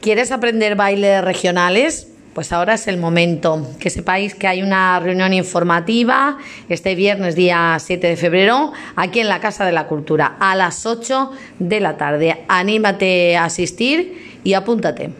¿Quieres aprender bailes regionales? Pues ahora es el momento. Que sepáis que hay una reunión informativa este viernes día 7 de febrero aquí en la Casa de la Cultura a las 8 de la tarde. Anímate a asistir y apúntate.